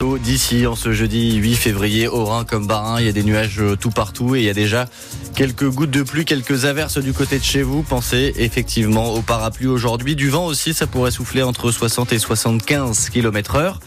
D'ici en ce jeudi 8 février, au Rhin comme Barin, il y a des nuages euh, tout partout et il y a déjà quelques gouttes de pluie, quelques averses du côté de chez vous. Pensez effectivement au parapluie aujourd'hui. Du vent aussi, ça pourrait souffler entre 60 et 75 km heure.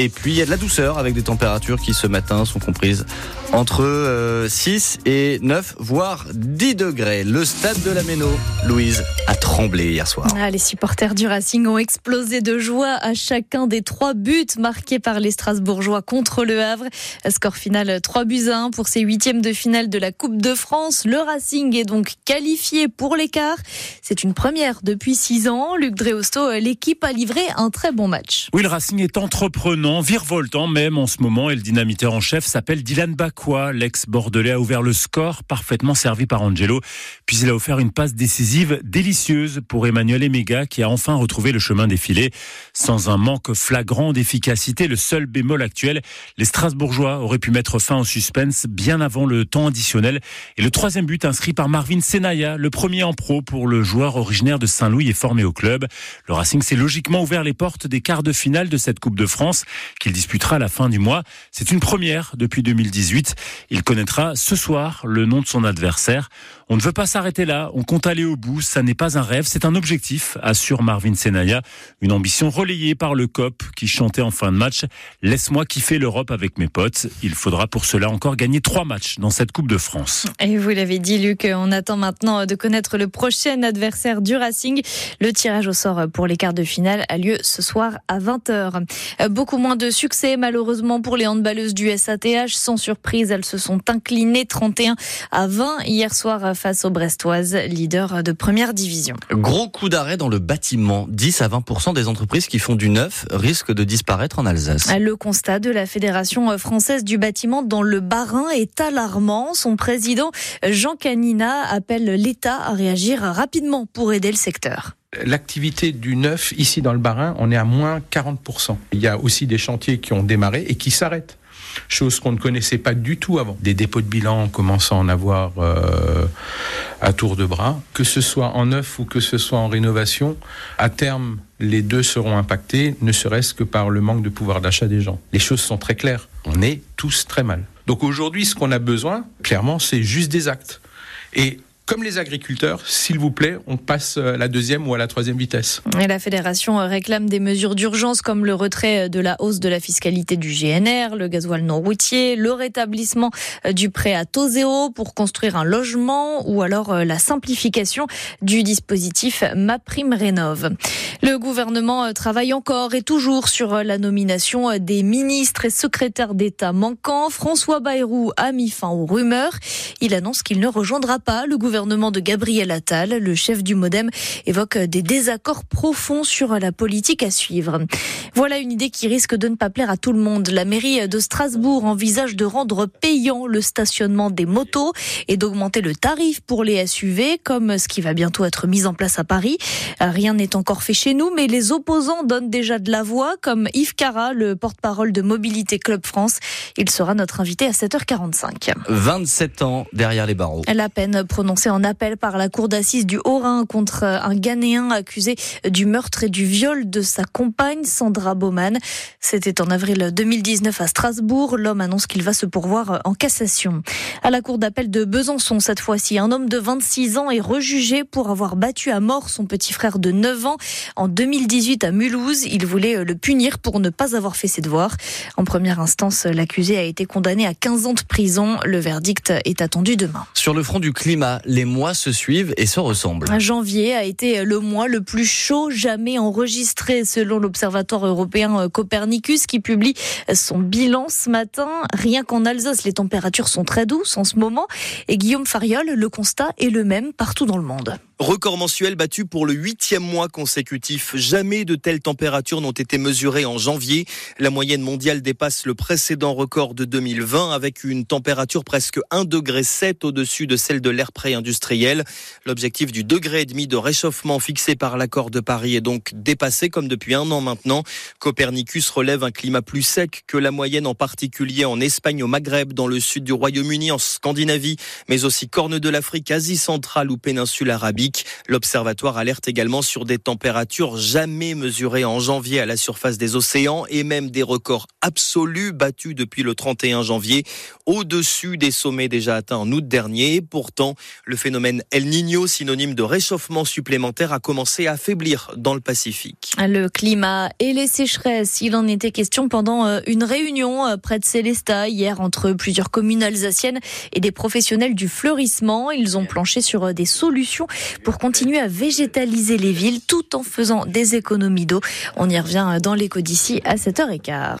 Et puis il y a de la douceur avec des températures qui ce matin sont comprises entre 6 euh, et 9, voire 10 degrés. Le stade de la Méno, Louise, a tremblé hier soir. Ah, les supporters du Racing ont explosé de joie à chacun des trois buts marqués par les Strasbourgeois contre le Havre. Score final 3 buts à 1 pour ces huitièmes de finale de la Coupe de France. Le Racing est donc qualifié pour l'écart. C'est une première depuis 6 ans. Luc Dreosto, l'équipe a livré un très bon match. Oui, le Racing est entreprenant, virevoltant même en ce moment et le dynamiteur en chef s'appelle Dylan Bak quoi l'ex-bordelais a ouvert le score, parfaitement servi par Angelo. Puis il a offert une passe décisive délicieuse pour Emmanuel Emega, qui a enfin retrouvé le chemin des filets. Sans un manque flagrant d'efficacité, le seul bémol actuel, les Strasbourgeois auraient pu mettre fin au suspense bien avant le temps additionnel. Et le troisième but inscrit par Marvin Senaya, le premier en pro pour le joueur originaire de Saint-Louis et formé au club. Le Racing s'est logiquement ouvert les portes des quarts de finale de cette Coupe de France qu'il disputera à la fin du mois. C'est une première depuis 2018. Il connaîtra ce soir le nom de son adversaire. On ne veut pas s'arrêter là, on compte aller au bout, ça n'est pas un rêve, c'est un objectif, assure Marvin Senaya, une ambition relayée par le COP qui chantait en fin de match Laisse-moi kiffer l'Europe avec mes potes. Il faudra pour cela encore gagner trois matchs dans cette Coupe de France. Et vous l'avez dit, Luc, on attend maintenant de connaître le prochain adversaire du Racing. Le tirage au sort pour les quarts de finale a lieu ce soir à 20h. Beaucoup moins de succès, malheureusement, pour les handballeuses du SATH. Sans surprise, elles se sont inclinées 31 à 20 hier soir face aux Brestoises, leader de première division. Gros coup d'arrêt dans le bâtiment. 10 à 20% des entreprises qui font du neuf risquent de disparaître en Alsace. Le constat de la Fédération française du bâtiment dans le Bas-Rhin est alarmant. Son président, Jean Canina, appelle l'État à réagir rapidement pour aider le secteur l'activité du neuf ici dans le Bas-Rhin, on est à moins 40%. Il y a aussi des chantiers qui ont démarré et qui s'arrêtent chose qu'on ne connaissait pas du tout avant. Des dépôts de bilan, commence à en avoir euh, à tour de bras. Que ce soit en neuf ou que ce soit en rénovation, à terme, les deux seront impactés, ne serait-ce que par le manque de pouvoir d'achat des gens. Les choses sont très claires. On est tous très mal. Donc aujourd'hui, ce qu'on a besoin, clairement, c'est juste des actes. Et comme les agriculteurs, s'il vous plaît, on passe à la deuxième ou à la troisième vitesse. Et la fédération réclame des mesures d'urgence comme le retrait de la hausse de la fiscalité du GNR, le gasoil non routier, le rétablissement du prêt à taux zéro pour construire un logement ou alors euh, la simplification du dispositif MaPrimeRénov. Le gouvernement travaille encore et toujours sur la nomination des ministres et secrétaires d'État manquants. François Bayrou a mis fin aux rumeurs. Il annonce qu'il ne rejoindra pas le gouvernement gouvernement de Gabriel Attal. Le chef du Modem évoque des désaccords profonds sur la politique à suivre. Voilà une idée qui risque de ne pas plaire à tout le monde. La mairie de Strasbourg envisage de rendre payant le stationnement des motos et d'augmenter le tarif pour les SUV, comme ce qui va bientôt être mis en place à Paris. Rien n'est encore fait chez nous, mais les opposants donnent déjà de la voix, comme Yves Cara, le porte-parole de Mobilité Club France. Il sera notre invité à 7h45. 27 ans derrière les barreaux. La peine prononcée en appel par la cour d'assises du Haut-Rhin contre un Ghanéen accusé du meurtre et du viol de sa compagne Sandra Baumann. C'était en avril 2019 à Strasbourg. L'homme annonce qu'il va se pourvoir en cassation. À la cour d'appel de Besançon, cette fois-ci, un homme de 26 ans est rejugé pour avoir battu à mort son petit frère de 9 ans en 2018 à Mulhouse. Il voulait le punir pour ne pas avoir fait ses devoirs. En première instance, l'accusé a été condamné à 15 ans de prison. Le verdict est attendu demain. Sur le front du climat, les mois se suivent et se ressemblent. Janvier a été le mois le plus chaud jamais enregistré selon l'Observatoire européen Copernicus qui publie son bilan ce matin. Rien qu'en Alsace, les températures sont très douces en ce moment et Guillaume Fariol, le constat est le même partout dans le monde. Record mensuel battu pour le huitième mois consécutif. Jamais de telles températures n'ont été mesurées en janvier. La moyenne mondiale dépasse le précédent record de 2020 avec une température presque 1,7 degré au-dessus de celle de l'ère pré-industriel. L'objectif du degré et demi de réchauffement fixé par l'accord de Paris est donc dépassé comme depuis un an maintenant. Copernicus relève un climat plus sec que la moyenne en particulier en Espagne, au Maghreb, dans le sud du Royaume-Uni, en Scandinavie, mais aussi Corne de l'Afrique, Asie centrale ou péninsule arabique. L'observatoire alerte également sur des températures jamais mesurées en janvier à la surface des océans et même des records absolus battus depuis le 31 janvier, au-dessus des sommets déjà atteints en août dernier. Pourtant, le phénomène El Niño, synonyme de réchauffement supplémentaire, a commencé à affaiblir dans le Pacifique. Le climat et les sécheresses, il en était question pendant euh, une réunion euh, près de Célestat hier entre plusieurs communes alsaciennes et des professionnels du fleurissement. Ils ont planché sur euh, des solutions pour continuer à végétaliser les villes tout en faisant des économies d'eau. On y revient dans l'écho d'ici à 7h15.